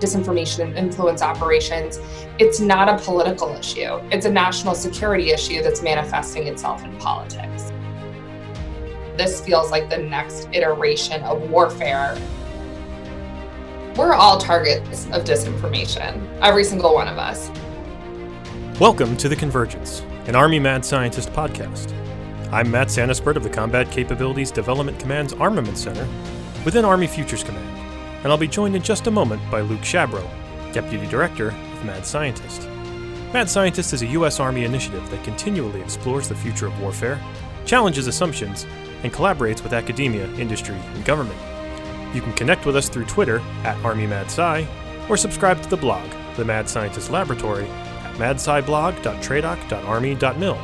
disinformation and influence operations, it's not a political issue. It's a national security issue that's manifesting itself in politics. This feels like the next iteration of warfare. We're all targets of disinformation, every single one of us. Welcome to The Convergence, an Army Mad Scientist podcast. I'm Matt Santaspirt of the Combat Capabilities Development Command's Armament Center within Army Futures Command and I'll be joined in just a moment by Luke Shabro, Deputy Director of Mad Scientist. Mad Scientist is a U.S. Army initiative that continually explores the future of warfare, challenges assumptions, and collaborates with academia, industry, and government. You can connect with us through Twitter at ArmyMadSci or subscribe to the blog, The Mad Scientist Laboratory, at madsciblog.tradoc.army.mil.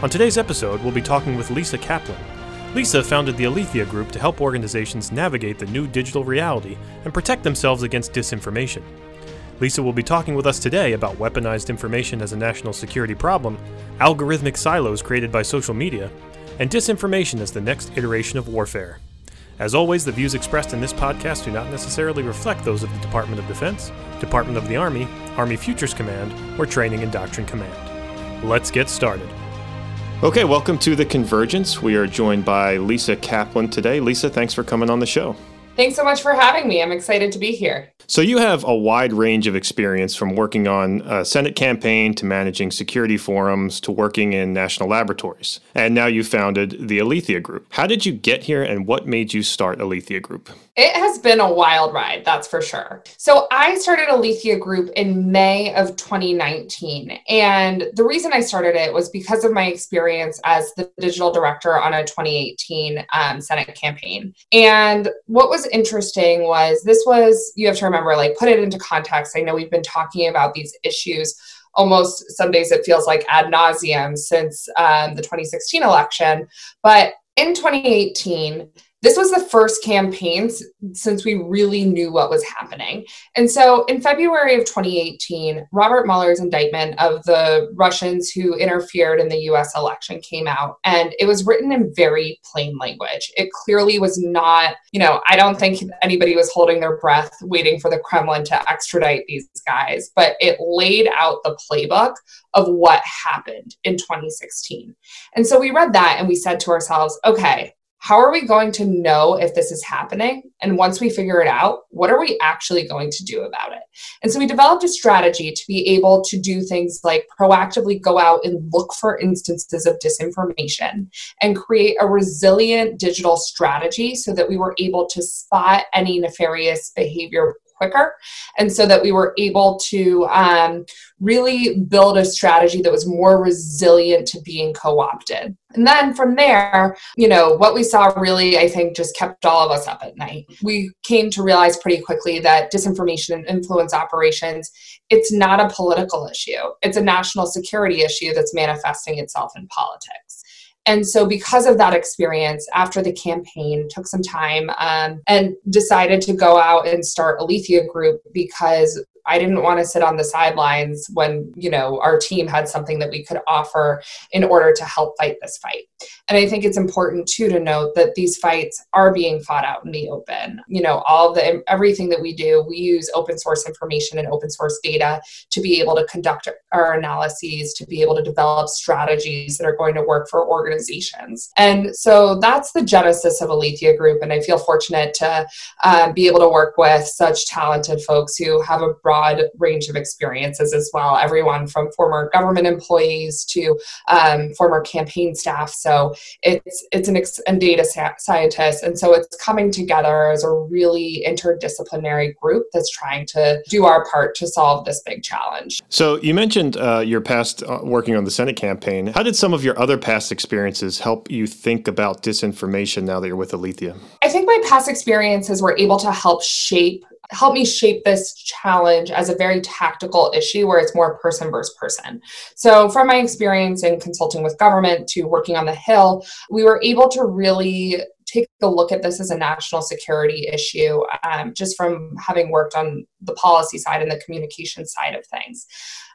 On today's episode, we'll be talking with Lisa Kaplan, Lisa founded the Alethea Group to help organizations navigate the new digital reality and protect themselves against disinformation. Lisa will be talking with us today about weaponized information as a national security problem, algorithmic silos created by social media, and disinformation as the next iteration of warfare. As always, the views expressed in this podcast do not necessarily reflect those of the Department of Defense, Department of the Army, Army Futures Command, or Training and Doctrine Command. Let's get started. Okay, welcome to the Convergence. We are joined by Lisa Kaplan today. Lisa, thanks for coming on the show. Thanks so much for having me. I'm excited to be here. So, you have a wide range of experience from working on a Senate campaign to managing security forums to working in national laboratories. And now you founded the Alethea Group. How did you get here and what made you start Alethea Group? It has been a wild ride, that's for sure. So I started Alethea Group in May of 2019. And the reason I started it was because of my experience as the digital director on a 2018 um, Senate campaign. And what was interesting was this was, you have to remember, like, put it into context. I know we've been talking about these issues almost some days it feels like ad nauseum since um, the 2016 election. But in 2018, this was the first campaign since we really knew what was happening. And so in February of 2018, Robert Mueller's indictment of the Russians who interfered in the US election came out, and it was written in very plain language. It clearly was not, you know, I don't think anybody was holding their breath waiting for the Kremlin to extradite these guys, but it laid out the playbook of what happened in 2016. And so we read that and we said to ourselves, okay, how are we going to know if this is happening? And once we figure it out, what are we actually going to do about it? And so we developed a strategy to be able to do things like proactively go out and look for instances of disinformation and create a resilient digital strategy so that we were able to spot any nefarious behavior quicker. And so that we were able to um, really build a strategy that was more resilient to being co opted. And then from there, you know, what we saw really, I think, just kept all of us up at night. We came to realize pretty quickly that disinformation and influence operations, it's not a political issue. It's a national security issue that's manifesting itself in politics. And so, because of that experience, after the campaign, took some time um, and decided to go out and start Alethea Group because I didn't want to sit on the sidelines when, you know, our team had something that we could offer in order to help fight this fight. And I think it's important too to note that these fights are being fought out in the open. You know, all the everything that we do, we use open source information and open source data to be able to conduct our analyses, to be able to develop strategies that are going to work for organizations. And so that's the genesis of Alethea Group. And I feel fortunate to uh, be able to work with such talented folks who have a broad broad range of experiences as well, everyone from former government employees to um, former campaign staff. So it's it's an ex- and data sa- scientist, and so it's coming together as a really interdisciplinary group that's trying to do our part to solve this big challenge. So you mentioned uh, your past uh, working on the Senate campaign. How did some of your other past experiences help you think about disinformation now that you're with Alethea? I think my past experiences were able to help shape help me shape this challenge as a very tactical issue where it's more person versus person. So, from my experience in consulting with government to working on the Hill, we were able to really take a look at this as a national security issue, um, just from having worked on the policy side and the communication side of things.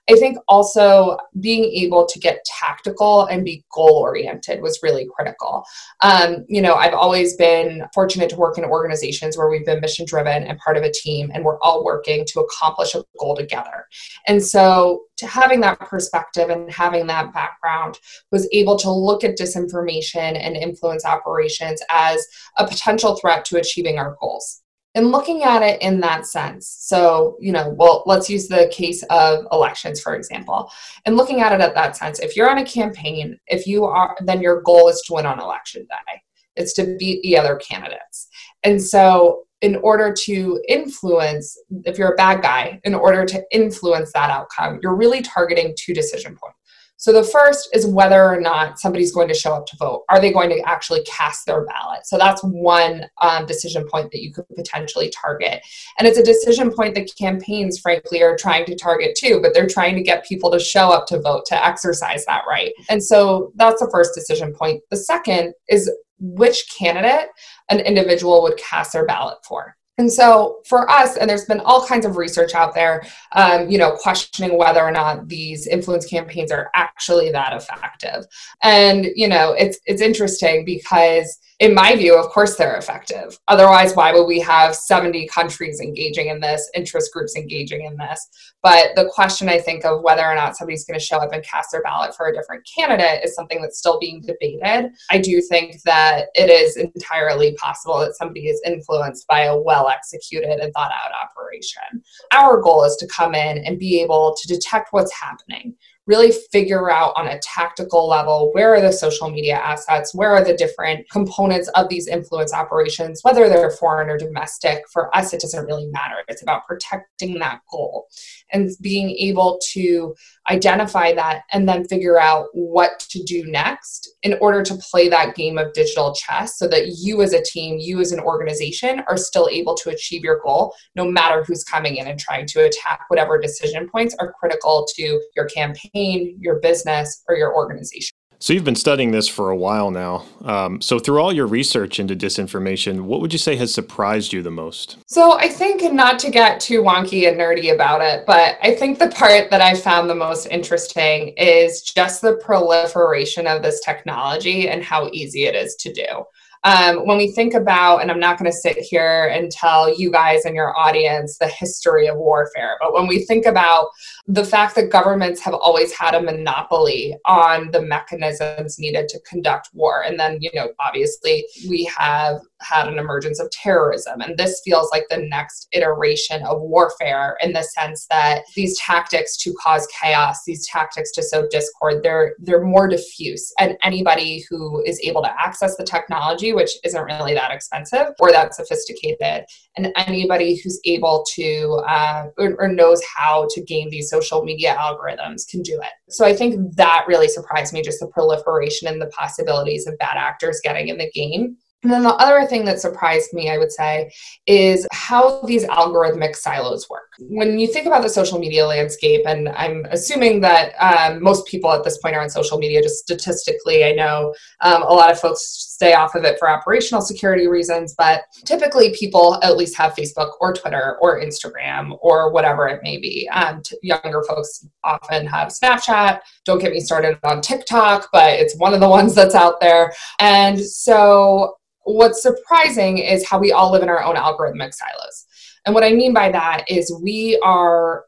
I think also being able to get tactical and be goal oriented was really critical. Um, you know, I've always been fortunate to work in organizations where we've been mission driven and part of a team, and we're all working to accomplish a goal together. And so, to having that perspective and having that background, was able to look at disinformation and influence operations as a potential threat to achieving our goals and looking at it in that sense so you know well let's use the case of elections for example. And looking at it at that sense if you're on a campaign if you are then your goal is to win on election day. It's to beat the other candidates. And so in order to influence if you're a bad guy in order to influence that outcome you're really targeting two decision points so the first is whether or not somebody's going to show up to vote. Are they going to actually cast their ballot? So that's one um, decision point that you could potentially target. And it's a decision point that campaigns, frankly, are trying to target too, but they're trying to get people to show up to vote, to exercise that right. And so that's the first decision point. The second is which candidate an individual would cast their ballot for. And so for us, and there's been all kinds of research out there, um, you know, questioning whether or not these influence campaigns are actually that effective. And you know, it's it's interesting because in my view, of course, they're effective. Otherwise, why would we have 70 countries engaging in this, interest groups engaging in this? But the question, I think, of whether or not somebody's going to show up and cast their ballot for a different candidate is something that's still being debated. I do think that it is entirely possible that somebody is influenced by a well executed and thought out operation. Our goal is to come in and be able to detect what's happening, really figure out on a tactical level where are the social media assets, where are the different components of these influence operations, whether they're foreign or domestic. For us, it doesn't really matter. It's about protecting that goal and being able to identify that and then figure out what to do next in order to play that game of digital chess so that you as a team, you as an organization are still able to achieve your goal no matter who's coming in and trying to attack whatever decision points are critical to your campaign, your business, or your organization. So you've been studying this for a while now. Um, so through all your research into disinformation, what would you say has surprised you the most? So I think not to get too wonky and nerdy about it, but I think the part that I found the most interesting is just the proliferation of this technology and how easy it is to do. Um, when we think about, and I'm not going to sit here and tell you guys and your audience the history of warfare, but when we think about the fact that governments have always had a monopoly on the mechanisms needed to conduct war, and then, you know, obviously we have had an emergence of terrorism. And this feels like the next iteration of warfare in the sense that these tactics to cause chaos, these tactics to sow discord, they're they're more diffuse. And anybody who is able to access the technology, which isn't really that expensive or that sophisticated, and anybody who's able to uh, or, or knows how to game these social media algorithms can do it. So I think that really surprised me, just the proliferation and the possibilities of bad actors getting in the game. And then the other thing that surprised me, I would say, is how these algorithmic silos work. When you think about the social media landscape, and I'm assuming that um, most people at this point are on social media, just statistically, I know um, a lot of folks stay off of it for operational security reasons, but typically people at least have Facebook or Twitter or Instagram or whatever it may be. Um, t- younger folks often have Snapchat. Don't get me started on TikTok, but it's one of the ones that's out there. And so what's surprising is how we all live in our own algorithmic silos. And what I mean by that is we are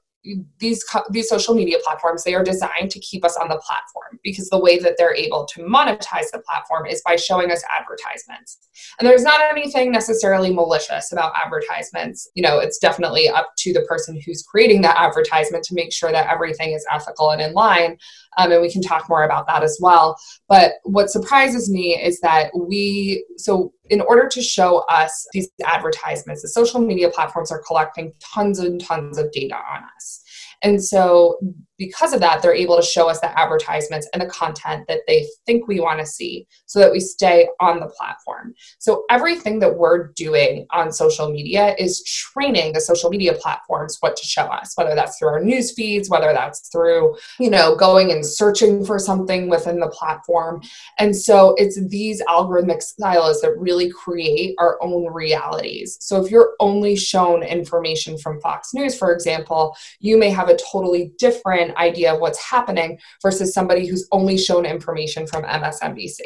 these these social media platforms they are designed to keep us on the platform because the way that they're able to monetize the platform is by showing us advertisements. And there's not anything necessarily malicious about advertisements. You know it's definitely up to the person who's creating that advertisement to make sure that everything is ethical and in line um, and we can talk more about that as well but what surprises me is that we so in order to show us these advertisements, the social media platforms are collecting tons and tons of data on us. And so because of that, they're able to show us the advertisements and the content that they think we want to see so that we stay on the platform. So everything that we're doing on social media is training the social media platforms what to show us, whether that's through our news feeds, whether that's through, you know, going and searching for something within the platform. And so it's these algorithmic silos that really create our own realities. So if you're only shown information from Fox News, for example, you may have a totally different idea of what's happening versus somebody who's only shown information from MSNBC.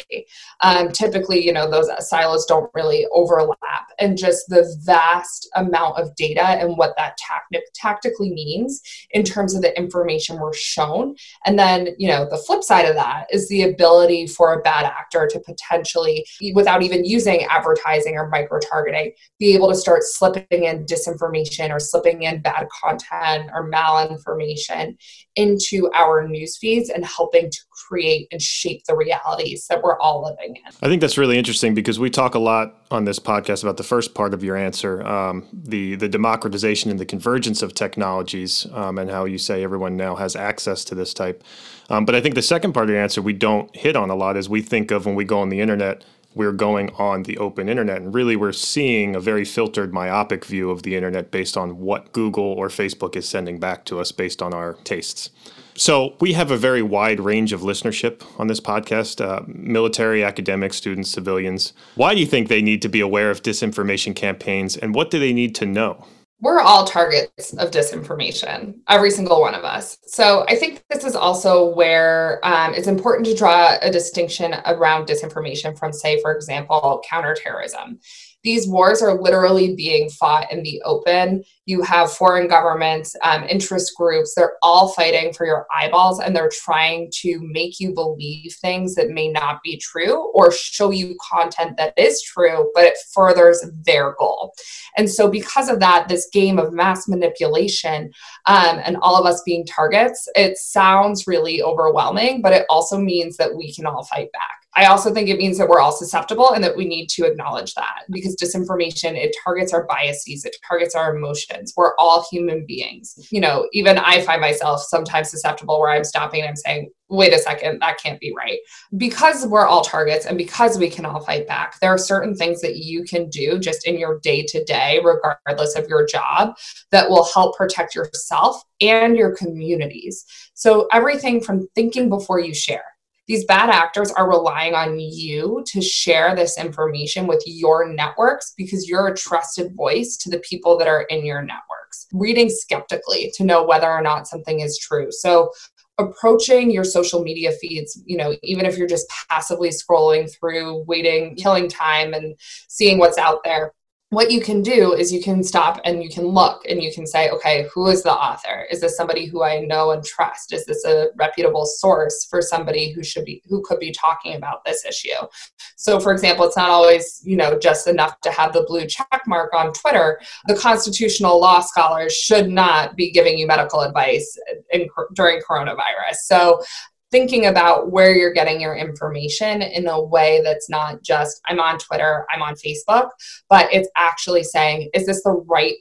Um, typically, you know, those silos don't really overlap, and just the vast amount of data and what that tactic tactically means in terms of the information we're shown. And then, you know, the flip side of that is the ability for a bad actor to potentially, without even using advertising or micro targeting, be able to start slipping in disinformation or slipping in bad content or malinformation into our news feeds and helping to create and shape the realities that we're all living in. I think that's really interesting because we talk a lot on this podcast about the first part of your answer, um, the the democratization and the convergence of technologies, um, and how you say everyone now has access to this type. Um, but I think the second part of your answer we don't hit on a lot is we think of when we go on the internet we're going on the open internet. And really, we're seeing a very filtered, myopic view of the internet based on what Google or Facebook is sending back to us based on our tastes. So, we have a very wide range of listenership on this podcast uh, military, academics, students, civilians. Why do you think they need to be aware of disinformation campaigns, and what do they need to know? We're all targets of disinformation, every single one of us. So I think this is also where um, it's important to draw a distinction around disinformation from, say, for example, counterterrorism. These wars are literally being fought in the open. You have foreign governments, um, interest groups, they're all fighting for your eyeballs and they're trying to make you believe things that may not be true or show you content that is true, but it furthers their goal. And so, because of that, this game of mass manipulation um, and all of us being targets, it sounds really overwhelming, but it also means that we can all fight back. I also think it means that we're all susceptible and that we need to acknowledge that because disinformation, it targets our biases, it targets our emotions. We're all human beings. You know, even I find myself sometimes susceptible where I'm stopping and I'm saying, wait a second, that can't be right. Because we're all targets and because we can all fight back, there are certain things that you can do just in your day to day, regardless of your job, that will help protect yourself and your communities. So, everything from thinking before you share these bad actors are relying on you to share this information with your networks because you're a trusted voice to the people that are in your networks. Reading skeptically to know whether or not something is true. So, approaching your social media feeds, you know, even if you're just passively scrolling through, waiting, killing time, and seeing what's out there, what you can do is you can stop and you can look and you can say, okay, who is the author? Is this somebody who I know and trust? Is this a reputable source for somebody who should be who could be talking about this issue? So for example, it's not always, you know, just enough to have the blue check mark on Twitter. The constitutional law scholars should not be giving you medical advice in, during coronavirus. So thinking about where you're getting your information in a way that's not just I'm on Twitter, I'm on Facebook, but it's actually saying, is this the right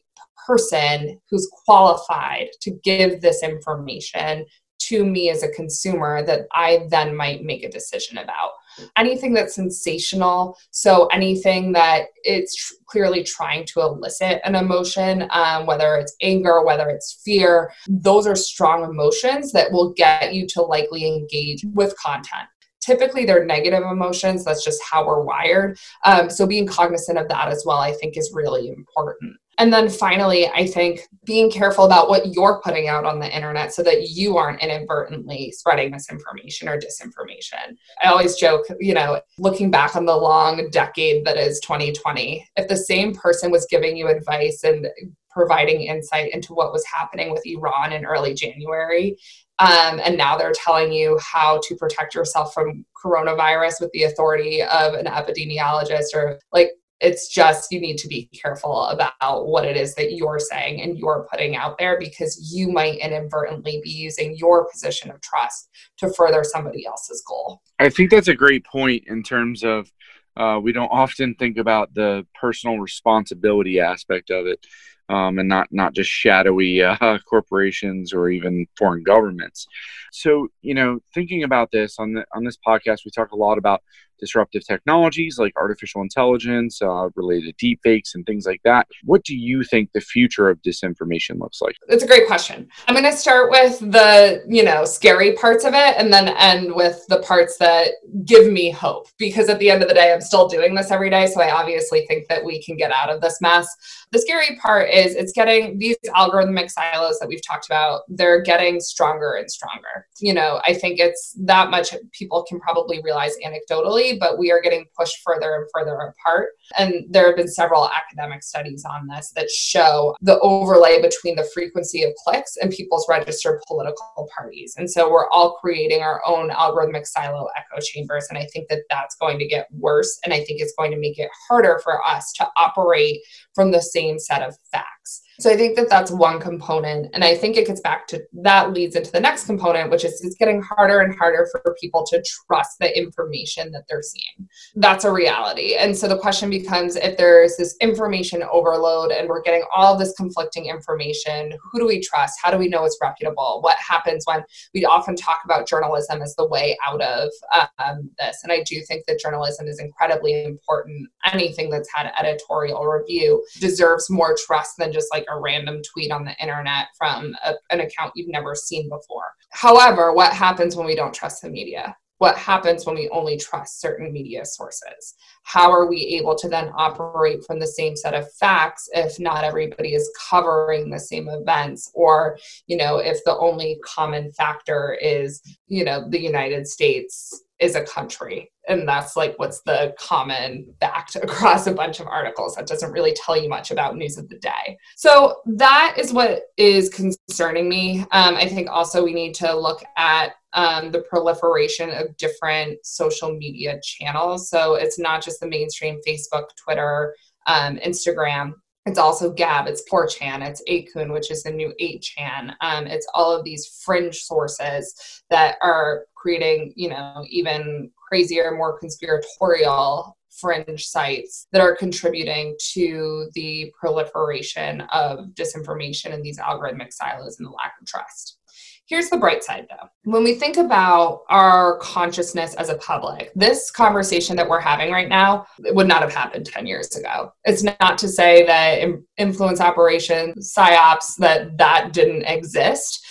person who's qualified to give this information to me as a consumer that I then might make a decision about? Anything that's sensational. So anything that it's tr- clearly trying to elicit an emotion um, whether it's anger whether it's fear those are strong emotions that will get you to likely engage with content. Typically they're negative emotions. That's just how we're wired. Um, so being cognizant of that as well i think is really important and then finally, I think being careful about what you're putting out on the internet so that you aren't inadvertently spreading misinformation or disinformation. I always joke, you know, looking back on the long decade that is 2020, if the same person was giving you advice and providing insight into what was happening with Iran in early January. Um, and now they're telling you how to protect yourself from coronavirus with the authority of an epidemiologist or like it's just you need to be careful about what it is that you're saying and you're putting out there because you might inadvertently be using your position of trust to further somebody else's goal. I think that's a great point in terms of uh, we don't often think about the personal responsibility aspect of it. um, and not not just shadowy uh, corporations or even foreign governments. So, you know, thinking about this on the on this podcast, we talk a lot about disruptive technologies like artificial intelligence, uh, related deepfakes, and things like that. What do you think the future of disinformation looks like? It's a great question. I'm going to start with the, you know, scary parts of it and then end with the parts that give me hope because at the end of the day, I'm still doing this every day. So I obviously think that we can get out of this mess. The scary part is it's getting these algorithmic silos that we've talked about, they're getting stronger and stronger. You know, I think it's that much people can probably realize anecdotally, but we are getting pushed further and further apart. And there have been several academic studies on this that show the overlay between the frequency of clicks and people's registered political parties. And so we're all creating our own algorithmic silo echo chambers. And I think that that's going to get worse. And I think it's going to make it harder for us to operate from the same set of facts. So I think that that's one component. And I think it gets back to that leads into the next component, which is it's getting harder and harder for people to trust the information that they're seeing. That's a reality. And so the question becomes if there's this information overload and we're getting all this conflicting information, who do we trust? How do we know it's reputable? What happens when we often talk about journalism as the way out of um, this? And I do think that journalism is incredibly important. Anything that's had editorial review deserves more trust than just like a random tweet on the internet from a, an account you've never seen before. However, what happens when we don't trust the media? What happens when we only trust certain media sources? How are we able to then operate from the same set of facts if not everybody is covering the same events? Or, you know, if the only common factor is, you know, the United States is a country. And that's like what's the common fact across a bunch of articles that doesn't really tell you much about news of the day. So that is what is concerning me. Um, i think also we need to look at um, the proliferation of different social media channels. So it's not just the mainstream facebook twitter um, instagram. It's also Gab, it's 4chan, it's 8kun, which is the new 8chan. Um, it's all of these fringe sources that are creating, you know, even crazier, more conspiratorial fringe sites that are contributing to the proliferation of disinformation and these algorithmic silos and the lack of trust. Here's the bright side though. When we think about our consciousness as a public, this conversation that we're having right now would not have happened 10 years ago. It's not to say that influence operations, psyops, that that didn't exist.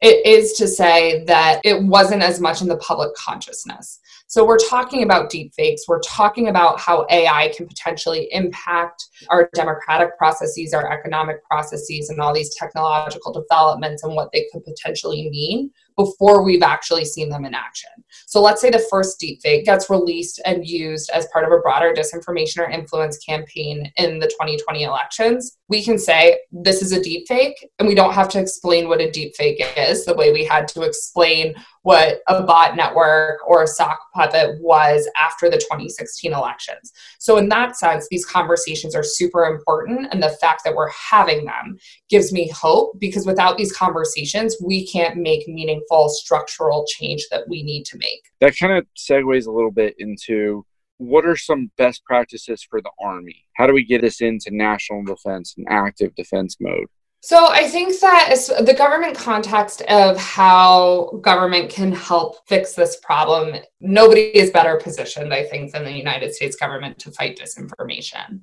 It is to say that it wasn't as much in the public consciousness. So we're talking about deep fakes. We're talking about how AI can potentially impact our democratic processes, our economic processes, and all these technological developments and what they could potentially mean before we've actually seen them in action. So let's say the first deepfake gets released and used as part of a broader disinformation or influence campaign in the 2020 elections. We can say this is a deepfake, and we don't have to explain what a deepfake is the way we had to explain what a bot network or a sock puppet was after the 2016 elections. So, in that sense, these conversations are super important, and the fact that we're having them gives me hope because without these conversations, we can't make meaningful structural change that we need to make. That kind of segues a little bit into what are some best practices for the Army? How do we get this into national defense and active defense mode? So I think that the government context of how government can help fix this problem, nobody is better positioned, I think, than the United States government to fight disinformation.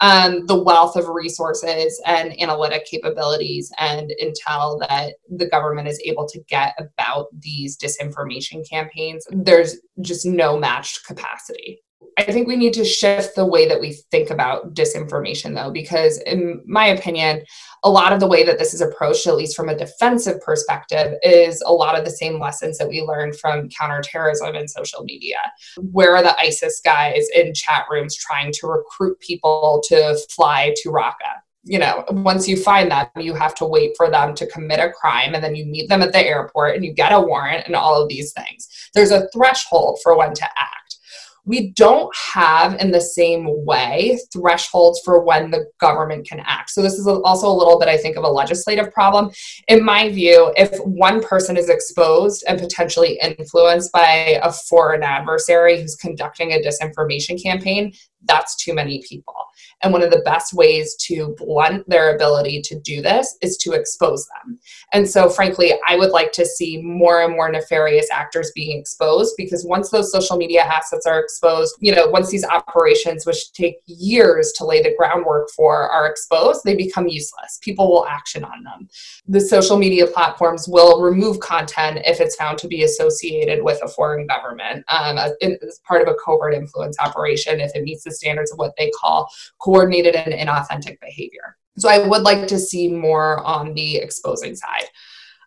Um, the wealth of resources and analytic capabilities and intel that the government is able to get about these disinformation campaigns, there's just no matched capacity. I think we need to shift the way that we think about disinformation, though, because in my opinion, a lot of the way that this is approached, at least from a defensive perspective, is a lot of the same lessons that we learned from counterterrorism and social media. Where are the ISIS guys in chat rooms trying to recruit people to fly to Raqqa? you know, once you find them, you have to wait for them to commit a crime and then you meet them at the airport and you get a warrant and all of these things. There's a threshold for when to act we don't have in the same way thresholds for when the government can act. So this is also a little bit, I think, of a legislative problem. In my view, if one person is exposed and potentially influenced by a foreign adversary who's conducting a disinformation campaign, that's too many people. And one of the best ways to blunt their ability to do this is to expose them. And so, frankly, I would like to see more and more nefarious actors being exposed because once those social media assets are exposed, you know, once these operations, which take years to lay the groundwork for, are exposed, they become useless. People will action on them. The social media platforms will remove content if it's found to be associated with a foreign government um, as part of a covert influence operation if it meets the standards of what they call coordinated and inauthentic behavior. So I would like to see more on the exposing side.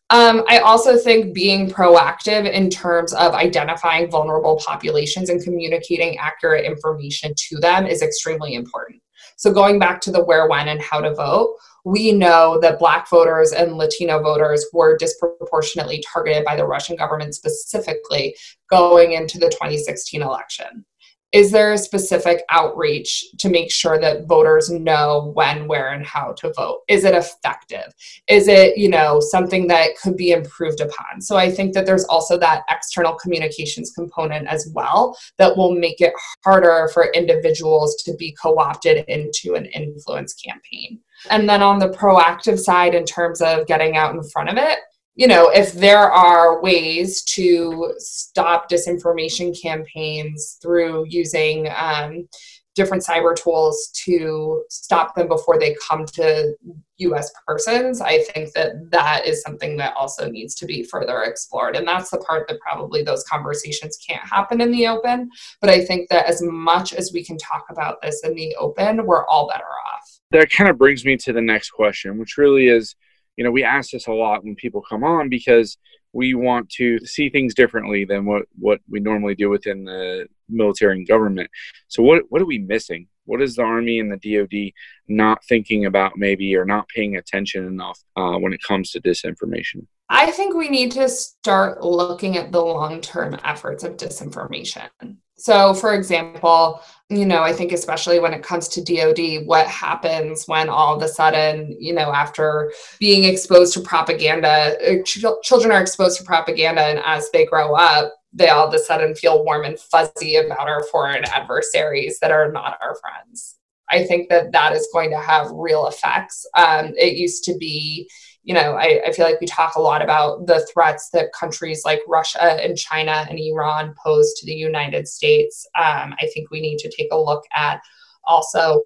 Um, I also think being proactive in terms of identifying vulnerable populations and communicating accurate information to them is extremely important. So, going back to the where, when, and how to vote, we know that Black voters and Latino voters were disproportionately targeted by the Russian government specifically going into the 2016 election is there a specific outreach to make sure that voters know when where and how to vote? Is it effective? Is it you know something that could be improved upon? So i think that there's also that external communications component as well that will make it harder for individuals to be co-opted into an influence campaign. And then on the proactive side in terms of getting out in front of it you know, if there are ways to stop disinformation campaigns through using um, different cyber tools to stop them before they come to US persons, I think that that is something that also needs to be further explored. And that's the part that probably those conversations can't happen in the open. But I think that as much as we can talk about this in the open, we're all better off. That kind of brings me to the next question, which really is you know, we ask this a lot when people come on because we want to see things differently than what, what we normally do within the military and government. So what what are we missing? What is the Army and the DoD not thinking about maybe or not paying attention enough uh, when it comes to disinformation? I think we need to start looking at the long term efforts of disinformation. So, for example, you know, I think especially when it comes to DoD, what happens when all of a sudden, you know, after being exposed to propaganda, uh, ch- children are exposed to propaganda, and as they grow up, they all of a sudden feel warm and fuzzy about our foreign adversaries that are not our friends. I think that that is going to have real effects. Um, it used to be, you know, I, I, feel like we talk a lot about the threats that countries like Russia and China and Iran pose to the United States. Um, I think we need to take a look at also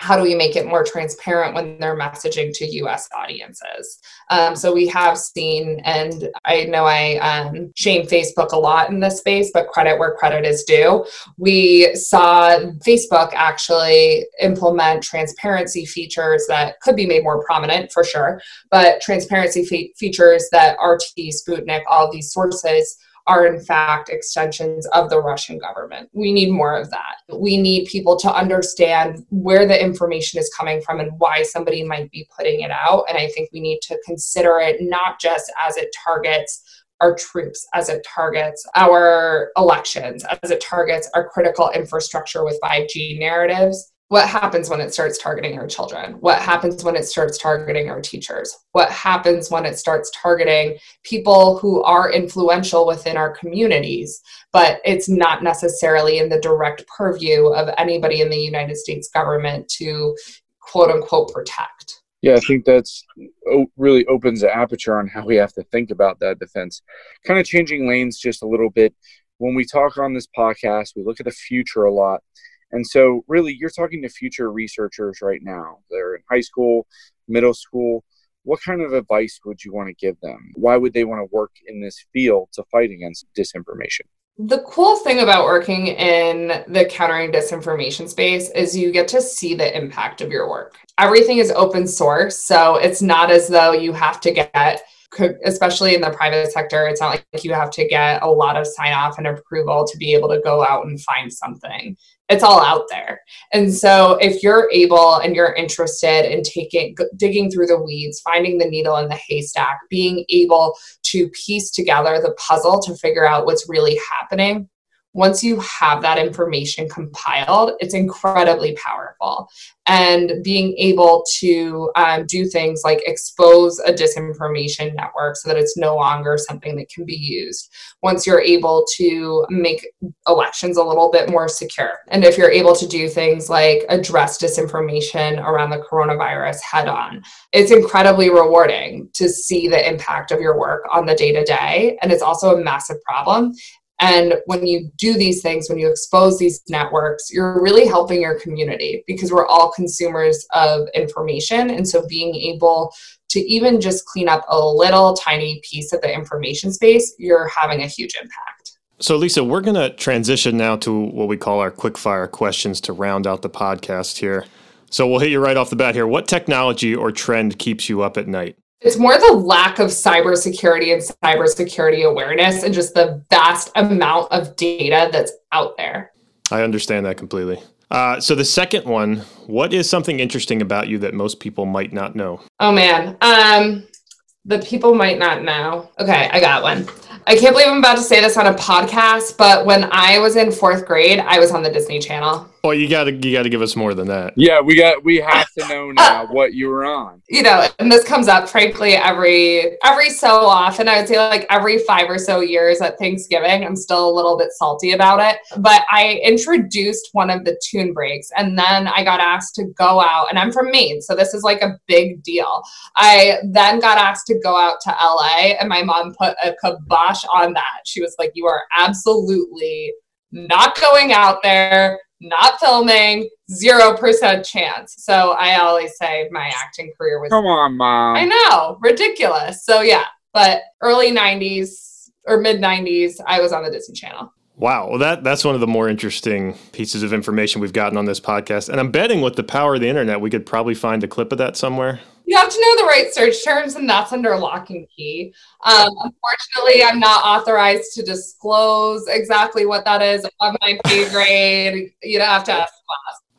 how do we make it more transparent when they're messaging to US audiences? Um, so we have seen, and I know I um, shame Facebook a lot in this space, but credit where credit is due. We saw Facebook actually implement transparency features that could be made more prominent for sure, but transparency fe- features that RT, Sputnik, all these sources are in fact extensions of the Russian government. We need more of that. We need people to understand where the information is coming from and why somebody might be putting it out. And I think we need to consider it not just as it targets our troops, as it targets our elections, as it targets our critical infrastructure with 5G narratives, what happens when it starts targeting our children? What happens when it starts targeting our teachers? What happens when it starts targeting people who are influential within our communities but it's not necessarily in the direct purview of anybody in the united states government to quote unquote protect? Yeah i think that's really opens the aperture on how we have to think about that defense. Kind of changing lanes just a little bit. When we talk on this podcast we look at the future a lot and so, really, you're talking to future researchers right now. They're in high school, middle school. What kind of advice would you want to give them? Why would they want to work in this field to fight against disinformation? The cool thing about working in the countering disinformation space is you get to see the impact of your work. Everything is open source, so it's not as though you have to get especially in the private sector, it's not like you have to get a lot of sign off and approval to be able to go out and find something it's all out there. And so if you're able and you're interested in taking digging through the weeds, finding the needle in the haystack, being able to piece together the puzzle to figure out what's really happening, once you have that information compiled, it's incredibly powerful. And being able to um, do things like expose a disinformation network so that it's no longer something that can be used. Once you're able to make elections a little bit more secure. And if you're able to do things like address disinformation around the coronavirus head on, it's incredibly rewarding to see the impact of your work on the day to day. And it's also a massive problem. And when you do these things, when you expose these networks, you're really helping your community because we're all consumers of information. And so being able to even just clean up a little tiny piece of the information space, you're having a huge impact. So, Lisa, we're going to transition now to what we call our quick fire questions to round out the podcast here. So, we'll hit you right off the bat here. What technology or trend keeps you up at night? It's more the lack of cybersecurity and cybersecurity awareness and just the vast amount of data that's out there. I understand that completely. Uh, so the second one, what is something interesting about you that most people might not know? Oh man, um, the people might not know. Okay, I got one. I can't believe I'm about to say this on a podcast, but when I was in fourth grade, I was on the Disney Channel. Well, you gotta you gotta give us more than that. Yeah, we got we have to know now what you were on. You know, and this comes up frankly every every so often. I would say like every five or so years at Thanksgiving. I'm still a little bit salty about it. But I introduced one of the tune breaks and then I got asked to go out and I'm from Maine, so this is like a big deal. I then got asked to go out to LA and my mom put a kibosh on that. She was like, You are absolutely not going out there not filming, zero percent chance. So I always say my acting career was. Come on, mom. I know, ridiculous. So yeah, but early '90s or mid '90s, I was on the Disney Channel. Wow, well that that's one of the more interesting pieces of information we've gotten on this podcast. And I'm betting with the power of the internet, we could probably find a clip of that somewhere. You have to know the right search terms, and that's under lock and key. Um, unfortunately, I'm not authorized to disclose exactly what that is on my pay grade. You'd have to ask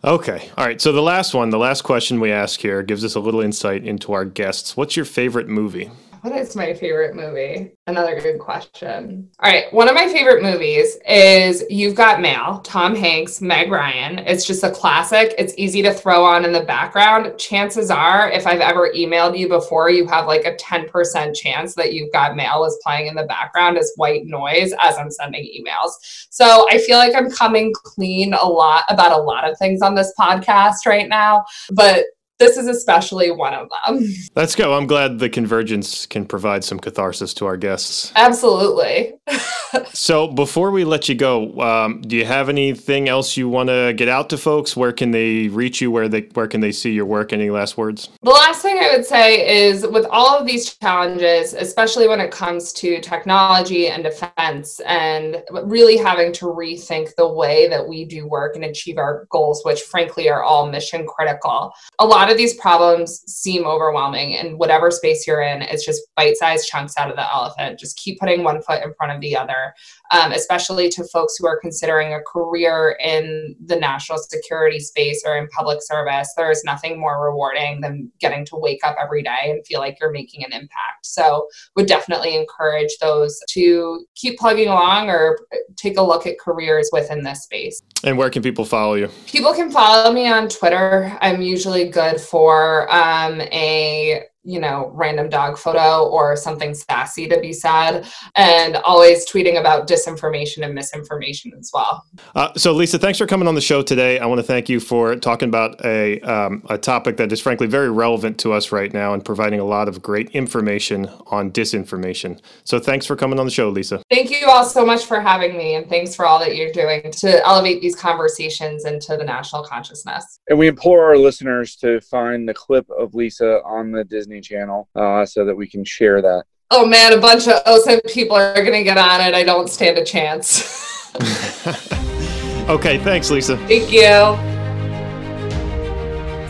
class. Okay. All right. So the last one, the last question we ask here gives us a little insight into our guests. What's your favorite movie? What is my favorite movie? Another good question. All right. One of my favorite movies is You've Got Mail, Tom Hanks, Meg Ryan. It's just a classic. It's easy to throw on in the background. Chances are, if I've ever emailed you before, you have like a 10% chance that You've Got Mail is playing in the background as white noise as I'm sending emails. So I feel like I'm coming clean a lot about a lot of things on this podcast right now. But this is especially one of them. Let's go. I'm glad the convergence can provide some catharsis to our guests. Absolutely. so, before we let you go, um, do you have anything else you want to get out to folks? Where can they reach you? Where they where can they see your work? Any last words? The last thing I would say is with all of these challenges, especially when it comes to technology and defense, and really having to rethink the way that we do work and achieve our goals, which frankly are all mission critical. A lot of these problems seem overwhelming and whatever space you're in it's just bite-sized chunks out of the elephant. Just keep putting one foot in front of the other um, especially to folks who are considering a career in the national security space or in public service there is nothing more rewarding than getting to wake up every day and feel like you're making an impact. So would definitely encourage those to keep plugging along or take a look at careers within this space. And where can people follow you? People can follow me on twitter. I'm usually good for um, a you know, random dog photo or something sassy to be said, and always tweeting about disinformation and misinformation as well. Uh, so, Lisa, thanks for coming on the show today. I want to thank you for talking about a, um, a topic that is frankly very relevant to us right now and providing a lot of great information on disinformation. So, thanks for coming on the show, Lisa. Thank you all so much for having me, and thanks for all that you're doing to elevate these conversations into the national consciousness. And we implore our listeners to find the clip of Lisa on the Disney Disney Channel uh, so that we can share that. Oh man, a bunch of OSINT people are going to get on it. I don't stand a chance. okay, thanks, Lisa. Thank you.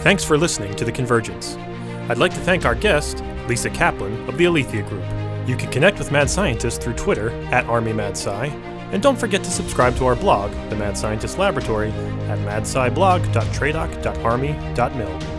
Thanks for listening to The Convergence. I'd like to thank our guest, Lisa Kaplan of the Alethea Group. You can connect with Mad Scientist through Twitter at ArmyMadSci, and don't forget to subscribe to our blog, The Mad Scientist Laboratory, at madsciblog.tradoc.army.mil.